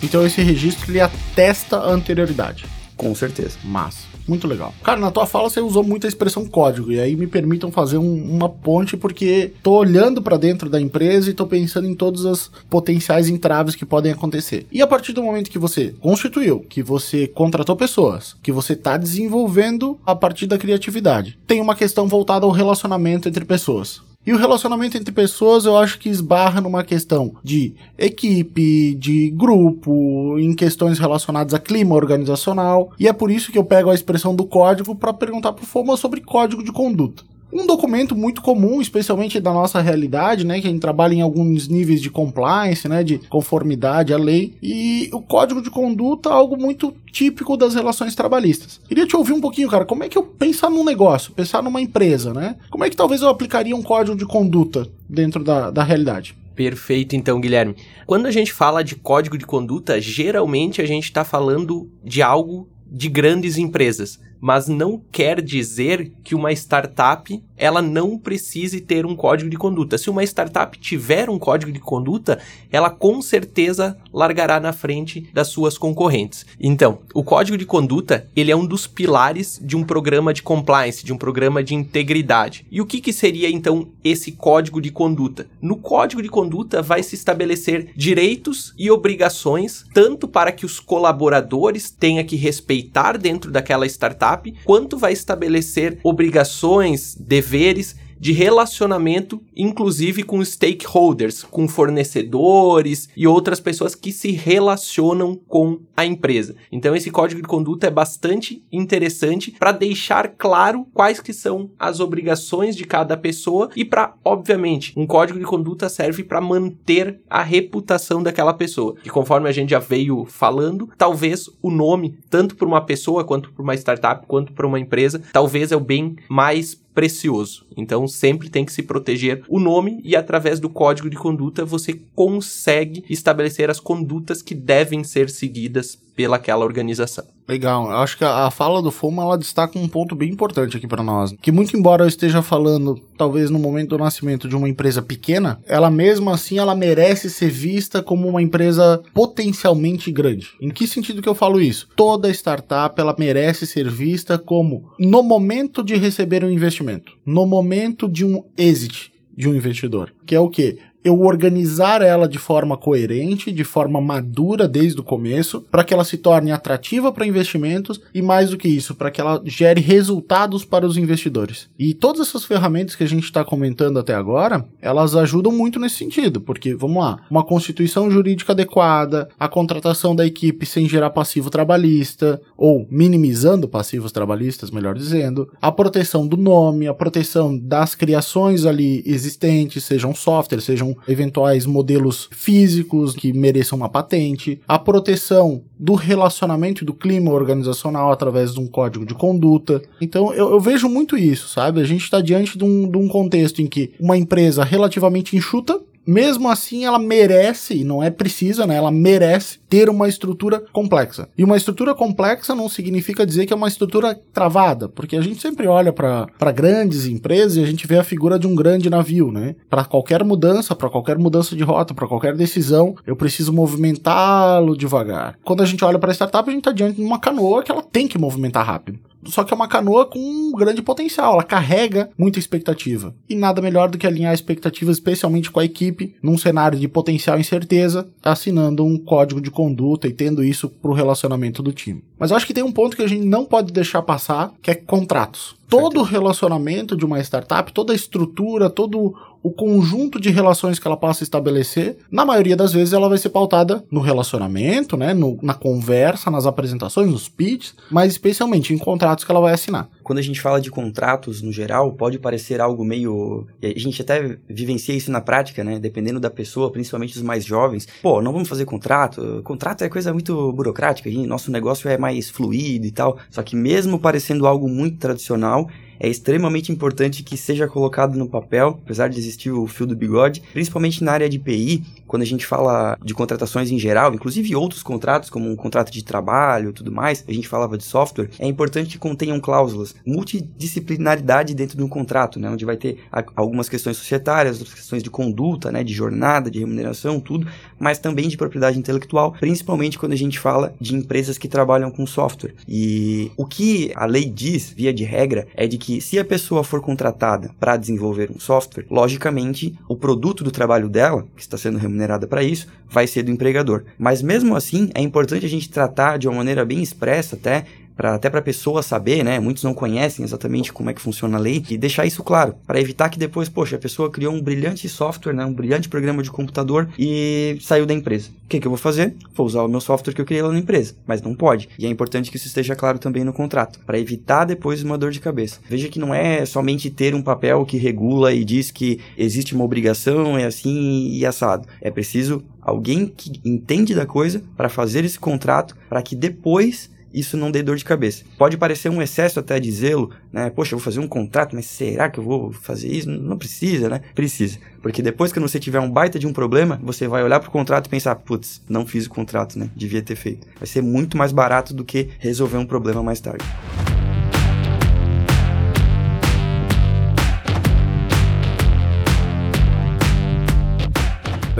Então esse registro ele atesta a anterioridade. Com certeza. Massa. Muito legal. Cara, na tua fala você usou muito a expressão código, e aí me permitam fazer um, uma ponte, porque tô olhando para dentro da empresa e tô pensando em todas as potenciais entraves que podem acontecer. E a partir do momento que você constituiu, que você contratou pessoas, que você tá desenvolvendo a partir da criatividade, tem uma questão voltada ao relacionamento entre pessoas. E o relacionamento entre pessoas eu acho que esbarra numa questão de equipe, de grupo, em questões relacionadas a clima organizacional. E é por isso que eu pego a expressão do código para perguntar pro Foma sobre código de conduta. Um documento muito comum, especialmente da nossa realidade, né, que a gente trabalha em alguns níveis de compliance, né, de conformidade à lei, e o código de conduta é algo muito típico das relações trabalhistas. Queria te ouvir um pouquinho, cara, como é que eu pensar num negócio, pensar numa empresa, né? Como é que talvez eu aplicaria um código de conduta dentro da, da realidade? Perfeito, então, Guilherme. Quando a gente fala de código de conduta, geralmente a gente está falando de algo de grandes empresas mas não quer dizer que uma startup ela não precise ter um código de conduta. Se uma startup tiver um código de conduta, ela com certeza largará na frente das suas concorrentes. Então, o código de conduta, ele é um dos pilares de um programa de compliance, de um programa de integridade. E o que, que seria então esse código de conduta? No código de conduta vai se estabelecer direitos e obrigações tanto para que os colaboradores tenham que respeitar dentro daquela startup quanto vai estabelecer obrigações, deveres de relacionamento, inclusive com stakeholders, com fornecedores e outras pessoas que se relacionam com a empresa. Então esse código de conduta é bastante interessante para deixar claro quais que são as obrigações de cada pessoa e para, obviamente, um código de conduta serve para manter a reputação daquela pessoa. E conforme a gente já veio falando, talvez o nome, tanto para uma pessoa quanto para uma startup, quanto para uma empresa, talvez é o bem mais precioso. Então sempre tem que se proteger o nome e através do código de conduta você consegue estabelecer as condutas que devem ser seguidas pelaquela organização. Legal, eu acho que a, fala do Foma ela destaca um ponto bem importante aqui para nós, que muito embora eu esteja falando talvez no momento do nascimento de uma empresa pequena, ela mesmo assim ela merece ser vista como uma empresa potencialmente grande. Em que sentido que eu falo isso? Toda startup ela merece ser vista como no momento de receber um investimento, no momento de um exit de um investidor, que é o que? Eu organizar ela de forma coerente, de forma madura desde o começo, para que ela se torne atrativa para investimentos e mais do que isso, para que ela gere resultados para os investidores. E todas essas ferramentas que a gente está comentando até agora, elas ajudam muito nesse sentido, porque vamos lá, uma constituição jurídica adequada, a contratação da equipe sem gerar passivo trabalhista ou minimizando passivos trabalhistas, melhor dizendo, a proteção do nome, a proteção das criações ali existentes, sejam software, sejam eventuais modelos físicos que mereçam uma patente, a proteção do relacionamento e do clima organizacional através de um código de conduta. Então eu, eu vejo muito isso, sabe? A gente está diante de um, de um contexto em que uma empresa relativamente enxuta mesmo assim ela merece, não é precisa, né? Ela merece ter uma estrutura complexa. E uma estrutura complexa não significa dizer que é uma estrutura travada, porque a gente sempre olha para grandes empresas e a gente vê a figura de um grande navio, né? Para qualquer mudança, para qualquer mudança de rota, para qualquer decisão, eu preciso movimentá-lo devagar. Quando a gente olha para a startup, a gente está diante de uma canoa que ela tem que movimentar rápido só que é uma canoa com um grande potencial, ela carrega muita expectativa. E nada melhor do que alinhar expectativas, especialmente com a equipe, num cenário de potencial incerteza, assinando um código de conduta e tendo isso pro relacionamento do time. Mas eu acho que tem um ponto que a gente não pode deixar passar, que é contratos. Todo o relacionamento de uma startup, toda a estrutura, todo o conjunto de relações que ela passa a estabelecer, na maioria das vezes ela vai ser pautada no relacionamento, né, no, na conversa, nas apresentações, nos pitches, mas especialmente em contratos que ela vai assinar. Quando a gente fala de contratos no geral, pode parecer algo meio. A gente até vivencia isso na prática, né? Dependendo da pessoa, principalmente os mais jovens. Pô, não vamos fazer contrato. Contrato é coisa muito burocrática. Nosso negócio é mais fluido e tal. Só que mesmo parecendo algo muito tradicional, é extremamente importante que seja colocado no papel, apesar de existir o fio do bigode, principalmente na área de PI, quando a gente fala de contratações em geral, inclusive outros contratos, como um contrato de trabalho e tudo mais, a gente falava de software, é importante que contenham cláusulas, multidisciplinaridade dentro de um contrato, né, onde vai ter algumas questões societárias, outras questões de conduta, né, de jornada, de remuneração, tudo, mas também de propriedade intelectual, principalmente quando a gente fala de empresas que trabalham com software. E o que a lei diz, via de regra, é de que que se a pessoa for contratada para desenvolver um software, logicamente o produto do trabalho dela, que está sendo remunerada para isso, vai ser do empregador. Mas mesmo assim, é importante a gente tratar de uma maneira bem expressa até Pra, até para a pessoa saber, né? Muitos não conhecem exatamente como é que funciona a lei e deixar isso claro, para evitar que depois, poxa, a pessoa criou um brilhante software, né? Um brilhante programa de computador e saiu da empresa. O que, que eu vou fazer? Vou usar o meu software que eu criei lá na empresa, mas não pode. E é importante que isso esteja claro também no contrato, para evitar depois uma dor de cabeça. Veja que não é somente ter um papel que regula e diz que existe uma obrigação, é assim e assado. É preciso alguém que entende da coisa para fazer esse contrato para que depois isso não dê dor de cabeça. Pode parecer um excesso até de zelo, né? Poxa, eu vou fazer um contrato, mas será que eu vou fazer isso? Não precisa, né? Precisa. Porque depois que você tiver um baita de um problema, você vai olhar pro contrato e pensar, putz, não fiz o contrato, né? Devia ter feito. Vai ser muito mais barato do que resolver um problema mais tarde.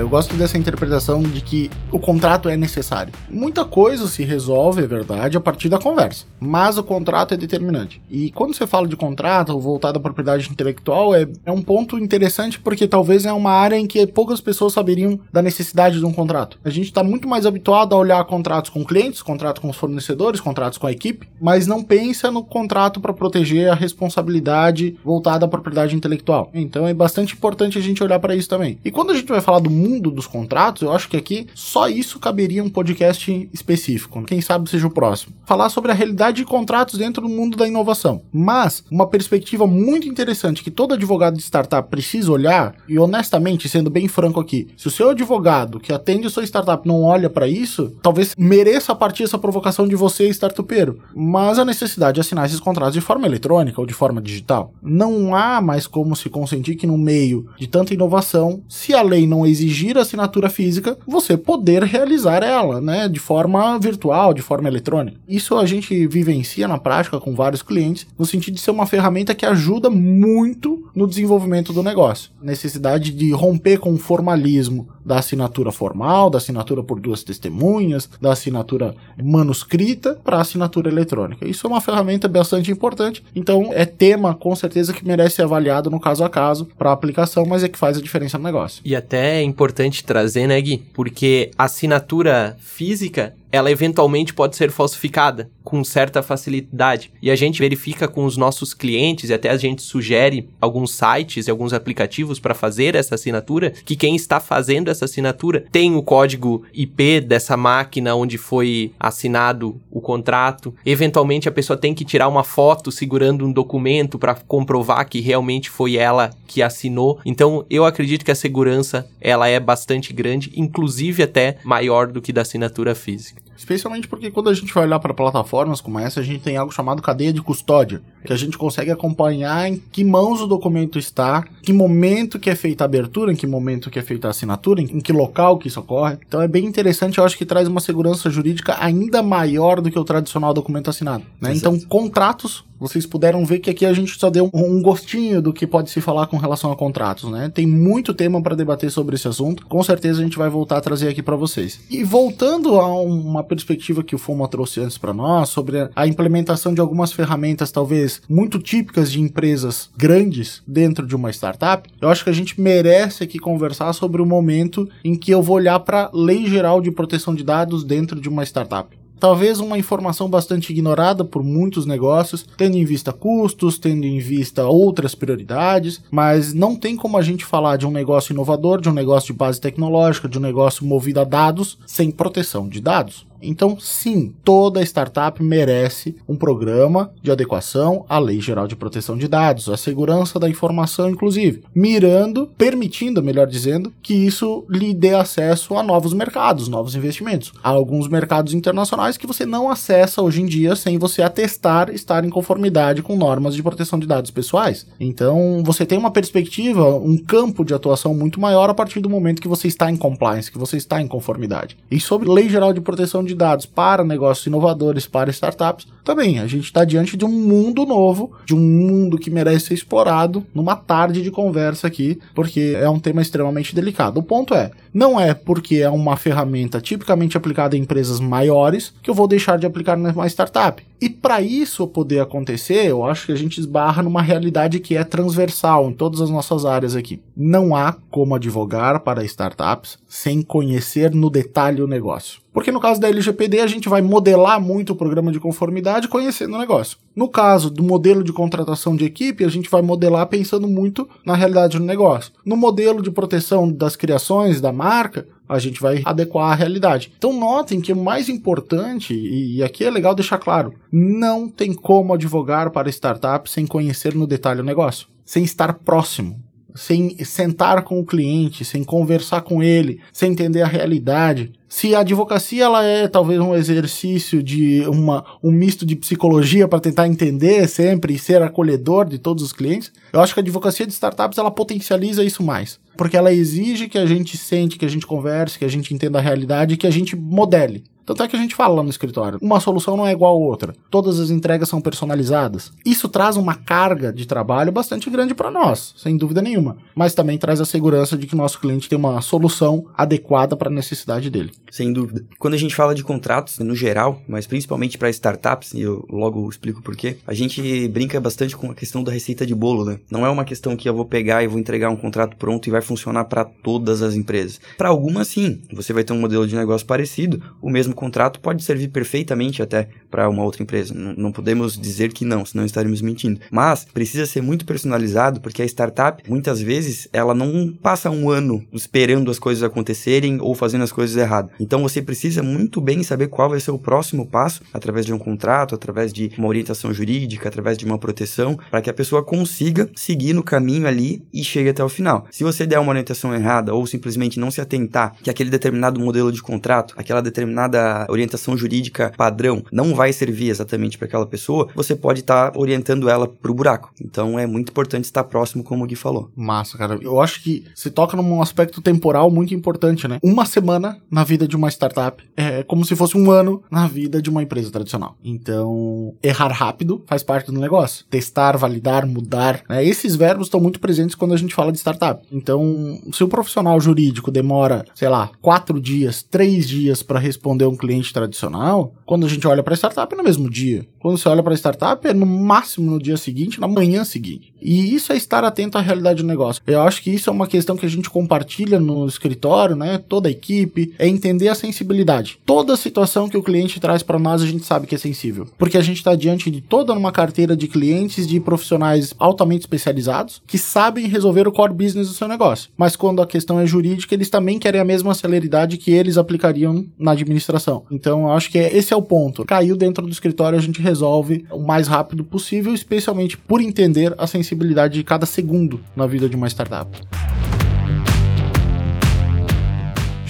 Eu gosto dessa interpretação de que o contrato é necessário. Muita coisa se resolve, é verdade, a partir da conversa, mas o contrato é determinante. E quando você fala de contrato voltado à propriedade intelectual, é, é um ponto interessante porque talvez é uma área em que poucas pessoas saberiam da necessidade de um contrato. A gente está muito mais habituado a olhar contratos com clientes, contratos com os fornecedores, contratos com a equipe, mas não pensa no contrato para proteger a responsabilidade voltada à propriedade intelectual. Então é bastante importante a gente olhar para isso também. E quando a gente vai falar do mundo dos contratos, eu acho que aqui só isso caberia um podcast específico. Quem sabe seja o próximo. Falar sobre a realidade de contratos dentro do mundo da inovação. Mas uma perspectiva muito interessante que todo advogado de startup precisa olhar, e honestamente, sendo bem franco aqui, se o seu advogado que atende a sua startup não olha para isso, talvez mereça partir essa provocação de você, startupeiro. Mas a necessidade de assinar esses contratos de forma eletrônica ou de forma digital. Não há mais como se consentir que no meio de tanta inovação, se a lei não exigir assinatura física, você poder realizar ela, né, de forma virtual, de forma eletrônica. Isso a gente vivencia na prática com vários clientes, no sentido de ser uma ferramenta que ajuda muito no desenvolvimento do negócio. Necessidade de romper com o formalismo da assinatura formal, da assinatura por duas testemunhas, da assinatura manuscrita para a assinatura eletrônica. Isso é uma ferramenta bastante importante, então é tema com certeza que merece ser avaliado no caso a caso para aplicação, mas é que faz a diferença no negócio. E até é importante trazer, né, Gui? Porque assinatura física ela eventualmente pode ser falsificada com certa facilidade. E a gente verifica com os nossos clientes e até a gente sugere alguns sites e alguns aplicativos para fazer essa assinatura, que quem está fazendo essa assinatura tem o código IP dessa máquina onde foi assinado o contrato. Eventualmente a pessoa tem que tirar uma foto segurando um documento para comprovar que realmente foi ela que assinou. Então, eu acredito que a segurança ela é bastante grande, inclusive até maior do que da assinatura física. Especialmente porque quando a gente vai olhar para plataformas como essa, a gente tem algo chamado cadeia de custódia, que a gente consegue acompanhar em que mãos o documento está, que momento que é feita a abertura, em que momento que é feita a assinatura, em que local que isso ocorre. Então é bem interessante, eu acho que traz uma segurança jurídica ainda maior do que o tradicional documento assinado. Né? Então, contratos vocês puderam ver que aqui a gente só deu um gostinho do que pode se falar com relação a contratos, né? Tem muito tema para debater sobre esse assunto. Com certeza a gente vai voltar a trazer aqui para vocês. E voltando a uma perspectiva que o Fuma trouxe antes para nós sobre a implementação de algumas ferramentas talvez muito típicas de empresas grandes dentro de uma startup, eu acho que a gente merece aqui conversar sobre o momento em que eu vou olhar para a Lei Geral de Proteção de Dados dentro de uma startup. Talvez uma informação bastante ignorada por muitos negócios, tendo em vista custos, tendo em vista outras prioridades, mas não tem como a gente falar de um negócio inovador, de um negócio de base tecnológica, de um negócio movido a dados, sem proteção de dados. Então, sim, toda startup merece um programa de adequação à Lei Geral de Proteção de Dados, à segurança da informação, inclusive, mirando, permitindo, melhor dizendo, que isso lhe dê acesso a novos mercados, novos investimentos. Há alguns mercados internacionais que você não acessa hoje em dia sem você atestar estar em conformidade com normas de proteção de dados pessoais. Então, você tem uma perspectiva, um campo de atuação muito maior a partir do momento que você está em compliance, que você está em conformidade. E sobre Lei Geral de Proteção de de dados para negócios inovadores, para startups, também a gente está diante de um mundo novo, de um mundo que merece ser explorado numa tarde de conversa aqui, porque é um tema extremamente delicado. O ponto é, não é porque é uma ferramenta tipicamente aplicada em empresas maiores que eu vou deixar de aplicar numa startup. E para isso poder acontecer, eu acho que a gente esbarra numa realidade que é transversal em todas as nossas áreas aqui. Não há como advogar para startups sem conhecer no detalhe o negócio. Porque no caso da LGPD a gente vai modelar muito o programa de conformidade conhecendo o negócio. No caso do modelo de contratação de equipe, a gente vai modelar pensando muito na realidade do negócio. No modelo de proteção das criações da marca, a gente vai adequar à realidade. Então notem que o mais importante, e aqui é legal deixar claro, não tem como advogar para startup sem conhecer no detalhe o negócio, sem estar próximo sem sentar com o cliente, sem conversar com ele, sem entender a realidade. Se a advocacia ela é talvez um exercício de uma, um misto de psicologia para tentar entender sempre e ser acolhedor de todos os clientes, eu acho que a advocacia de startups ela potencializa isso mais, porque ela exige que a gente sente, que a gente converse, que a gente entenda a realidade, que a gente modele. Tanto é que a gente fala lá no escritório, uma solução não é igual a outra. Todas as entregas são personalizadas. Isso traz uma carga de trabalho bastante grande para nós, sem dúvida nenhuma. Mas também traz a segurança de que o nosso cliente tem uma solução adequada para a necessidade dele. Sem dúvida. Quando a gente fala de contratos no geral, mas principalmente para startups, e eu logo explico por quê, a gente brinca bastante com a questão da receita de bolo, né? Não é uma questão que eu vou pegar e vou entregar um contrato pronto e vai funcionar para todas as empresas. Para algumas, sim. Você vai ter um modelo de negócio parecido, o mesmo contrato pode servir perfeitamente até para uma outra empresa. N não podemos dizer que não, senão estaremos mentindo. Mas precisa ser muito personalizado, porque a startup, muitas vezes, ela não passa um ano esperando as coisas acontecerem ou fazendo as coisas erradas. Então você precisa muito bem saber qual vai ser o próximo passo, através de um contrato, através de uma orientação jurídica, através de uma proteção, para que a pessoa consiga seguir no caminho ali e chegue até o final. Se você der uma orientação errada ou simplesmente não se atentar que aquele determinado modelo de contrato, aquela determinada orientação jurídica padrão não vai servir exatamente para aquela pessoa, você pode estar tá orientando ela para o buraco. Então é muito importante estar próximo, como o Gui falou. Massa, cara. Eu acho que se toca num aspecto temporal muito importante, né? Uma semana na vida de uma startup é como se fosse um ano na vida de uma empresa tradicional. Então, errar rápido faz parte do negócio. Testar, validar, mudar. Né? Esses verbos estão muito presentes quando a gente fala de startup. Então, se o profissional jurídico demora, sei lá, quatro dias, três dias para responder um cliente tradicional, quando a gente olha para startup é no mesmo dia. Quando você olha para startup é no máximo no dia seguinte, na manhã seguinte. E isso é estar atento à realidade do negócio. Eu acho que isso é uma questão que a gente compartilha no escritório, né? Toda a equipe, é entender a sensibilidade. Toda situação que o cliente traz para nós, a gente sabe que é sensível. Porque a gente está diante de toda uma carteira de clientes, de profissionais altamente especializados, que sabem resolver o core business do seu negócio. Mas quando a questão é jurídica, eles também querem a mesma celeridade que eles aplicariam na administração. Então, eu acho que esse é o ponto. Caiu dentro do escritório, a gente resolve o mais rápido possível, especialmente por entender a sensibilidade de cada segundo na vida de uma startup.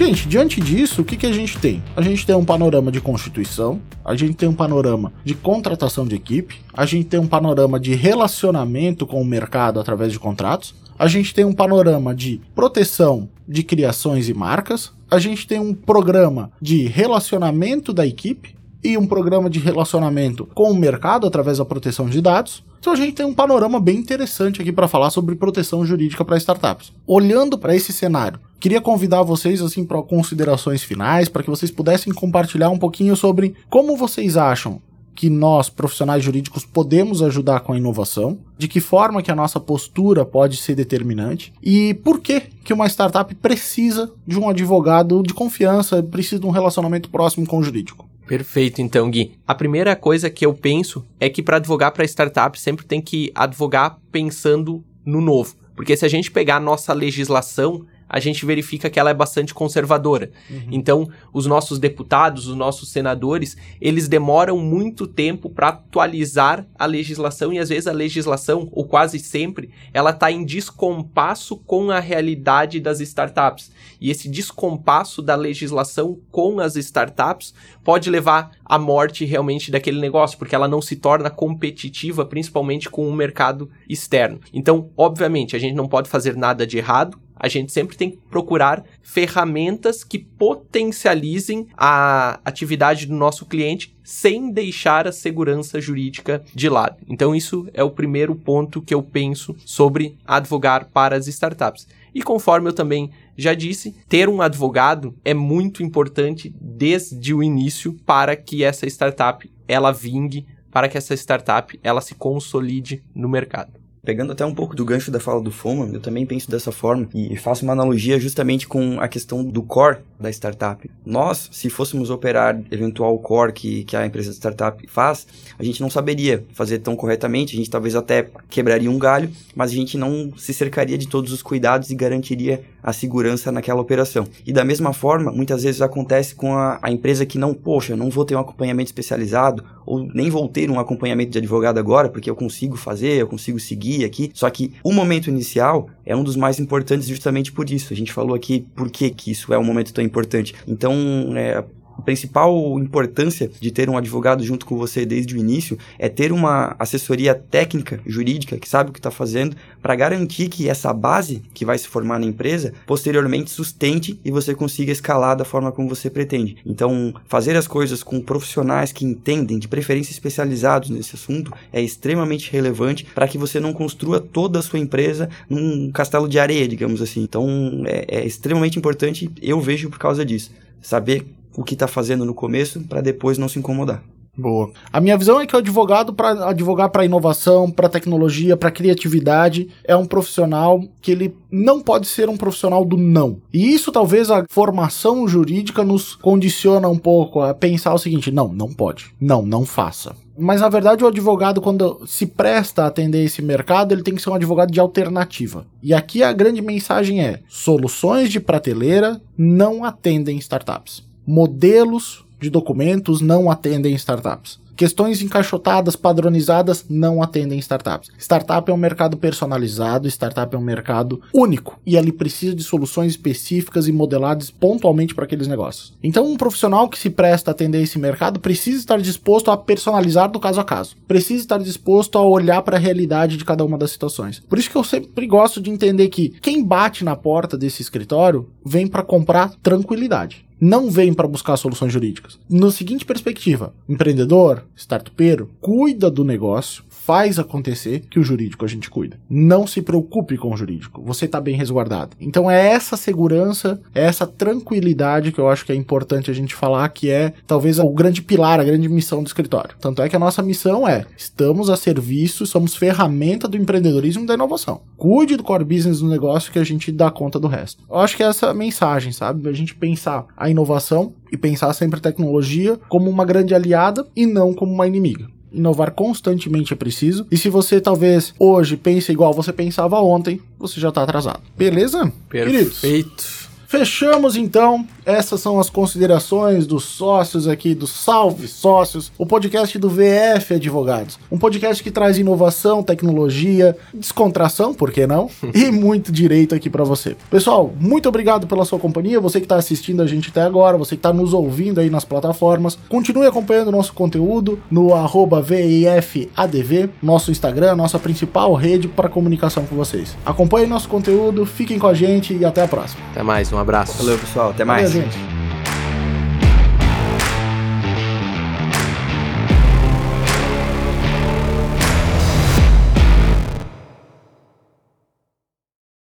Gente, diante disso, o que, que a gente tem? A gente tem um panorama de constituição, a gente tem um panorama de contratação de equipe, a gente tem um panorama de relacionamento com o mercado através de contratos, a gente tem um panorama de proteção de criações e marcas, a gente tem um programa de relacionamento da equipe e um programa de relacionamento com o mercado através da proteção de dados. Então a gente tem um panorama bem interessante aqui para falar sobre proteção jurídica para startups. Olhando para esse cenário, queria convidar vocês assim para considerações finais, para que vocês pudessem compartilhar um pouquinho sobre como vocês acham que nós, profissionais jurídicos, podemos ajudar com a inovação, de que forma que a nossa postura pode ser determinante e por que que uma startup precisa de um advogado de confiança, precisa de um relacionamento próximo com o jurídico. Perfeito, então, Gui. A primeira coisa que eu penso é que para advogar para startup sempre tem que advogar pensando no novo. Porque se a gente pegar a nossa legislação, a gente verifica que ela é bastante conservadora. Uhum. Então, os nossos deputados, os nossos senadores, eles demoram muito tempo para atualizar a legislação e às vezes a legislação, ou quase sempre, ela está em descompasso com a realidade das startups. E esse descompasso da legislação com as startups pode levar à morte realmente daquele negócio, porque ela não se torna competitiva, principalmente com o mercado externo. Então, obviamente, a gente não pode fazer nada de errado, a gente sempre tem que procurar ferramentas que potencializem a atividade do nosso cliente sem deixar a segurança jurídica de lado. Então, isso é o primeiro ponto que eu penso sobre advogar para as startups. E conforme eu também já disse, ter um advogado é muito importante desde o início para que essa startup ela vingue, para que essa startup ela se consolide no mercado. Pegando até um pouco do gancho da fala do Foma, eu também penso dessa forma e faço uma analogia justamente com a questão do core da startup. Nós, se fôssemos operar eventual core que, que a empresa de startup faz, a gente não saberia fazer tão corretamente, a gente talvez até quebraria um galho, mas a gente não se cercaria de todos os cuidados e garantiria a segurança naquela operação. E da mesma forma, muitas vezes acontece com a, a empresa que não, poxa, não vou ter um acompanhamento especializado, ou nem vou ter um acompanhamento de advogado agora, porque eu consigo fazer, eu consigo seguir aqui. Só que o momento inicial é um dos mais importantes justamente por isso. A gente falou aqui por que, que isso é um momento tão importante. Então, é, a principal importância de ter um advogado junto com você desde o início é ter uma assessoria técnica, jurídica, que sabe o que está fazendo, para garantir que essa base que vai se formar na empresa posteriormente sustente e você consiga escalar da forma como você pretende. Então, fazer as coisas com profissionais que entendem, de preferência especializados nesse assunto, é extremamente relevante para que você não construa toda a sua empresa num castelo de areia, digamos assim. Então, é, é extremamente importante, eu vejo por causa disso. Saber o que está fazendo no começo para depois não se incomodar. Boa. A minha visão é que o advogado, para advogar para inovação, para tecnologia, para criatividade, é um profissional que ele não pode ser um profissional do não. E isso talvez a formação jurídica nos condiciona um pouco a pensar o seguinte: não, não pode. Não, não faça. Mas na verdade o advogado, quando se presta a atender esse mercado, ele tem que ser um advogado de alternativa. E aqui a grande mensagem é: soluções de prateleira não atendem startups. Modelos de documentos não atendem startups. Questões encaixotadas, padronizadas, não atendem startups. Startup é um mercado personalizado, startup é um mercado único. E ele precisa de soluções específicas e modeladas pontualmente para aqueles negócios. Então, um profissional que se presta a atender esse mercado precisa estar disposto a personalizar do caso a caso. Precisa estar disposto a olhar para a realidade de cada uma das situações. Por isso que eu sempre gosto de entender que quem bate na porta desse escritório vem para comprar tranquilidade não vem para buscar soluções jurídicas. Na seguinte perspectiva, empreendedor, startupeiro, cuida do negócio, faz acontecer que o jurídico a gente cuida. Não se preocupe com o jurídico, você está bem resguardado. Então é essa segurança, é essa tranquilidade que eu acho que é importante a gente falar, que é talvez o grande pilar, a grande missão do escritório. Tanto é que a nossa missão é: estamos a serviço, somos ferramenta do empreendedorismo e da inovação. Cuide do core business do negócio que a gente dá conta do resto. Eu acho que é essa mensagem, sabe? A gente pensar a inovação e pensar sempre a tecnologia como uma grande aliada e não como uma inimiga. Inovar constantemente é preciso. E se você talvez hoje pense igual você pensava ontem, você já está atrasado. Beleza? Perfeito. Queridos? Fechamos então. Essas são as considerações dos sócios aqui do Salve Sócios, o podcast do VF Advogados. Um podcast que traz inovação, tecnologia, descontração, por que não? e muito direito aqui para você. Pessoal, muito obrigado pela sua companhia, você que está assistindo a gente até agora, você que está nos ouvindo aí nas plataformas. Continue acompanhando o nosso conteúdo no arroba VIFADV, nosso Instagram, nossa principal rede para comunicação com vocês. Acompanhe nosso conteúdo, fiquem com a gente e até a próxima. Até mais, um abraço. Valeu, pessoal. Até mais. Valeu, gente.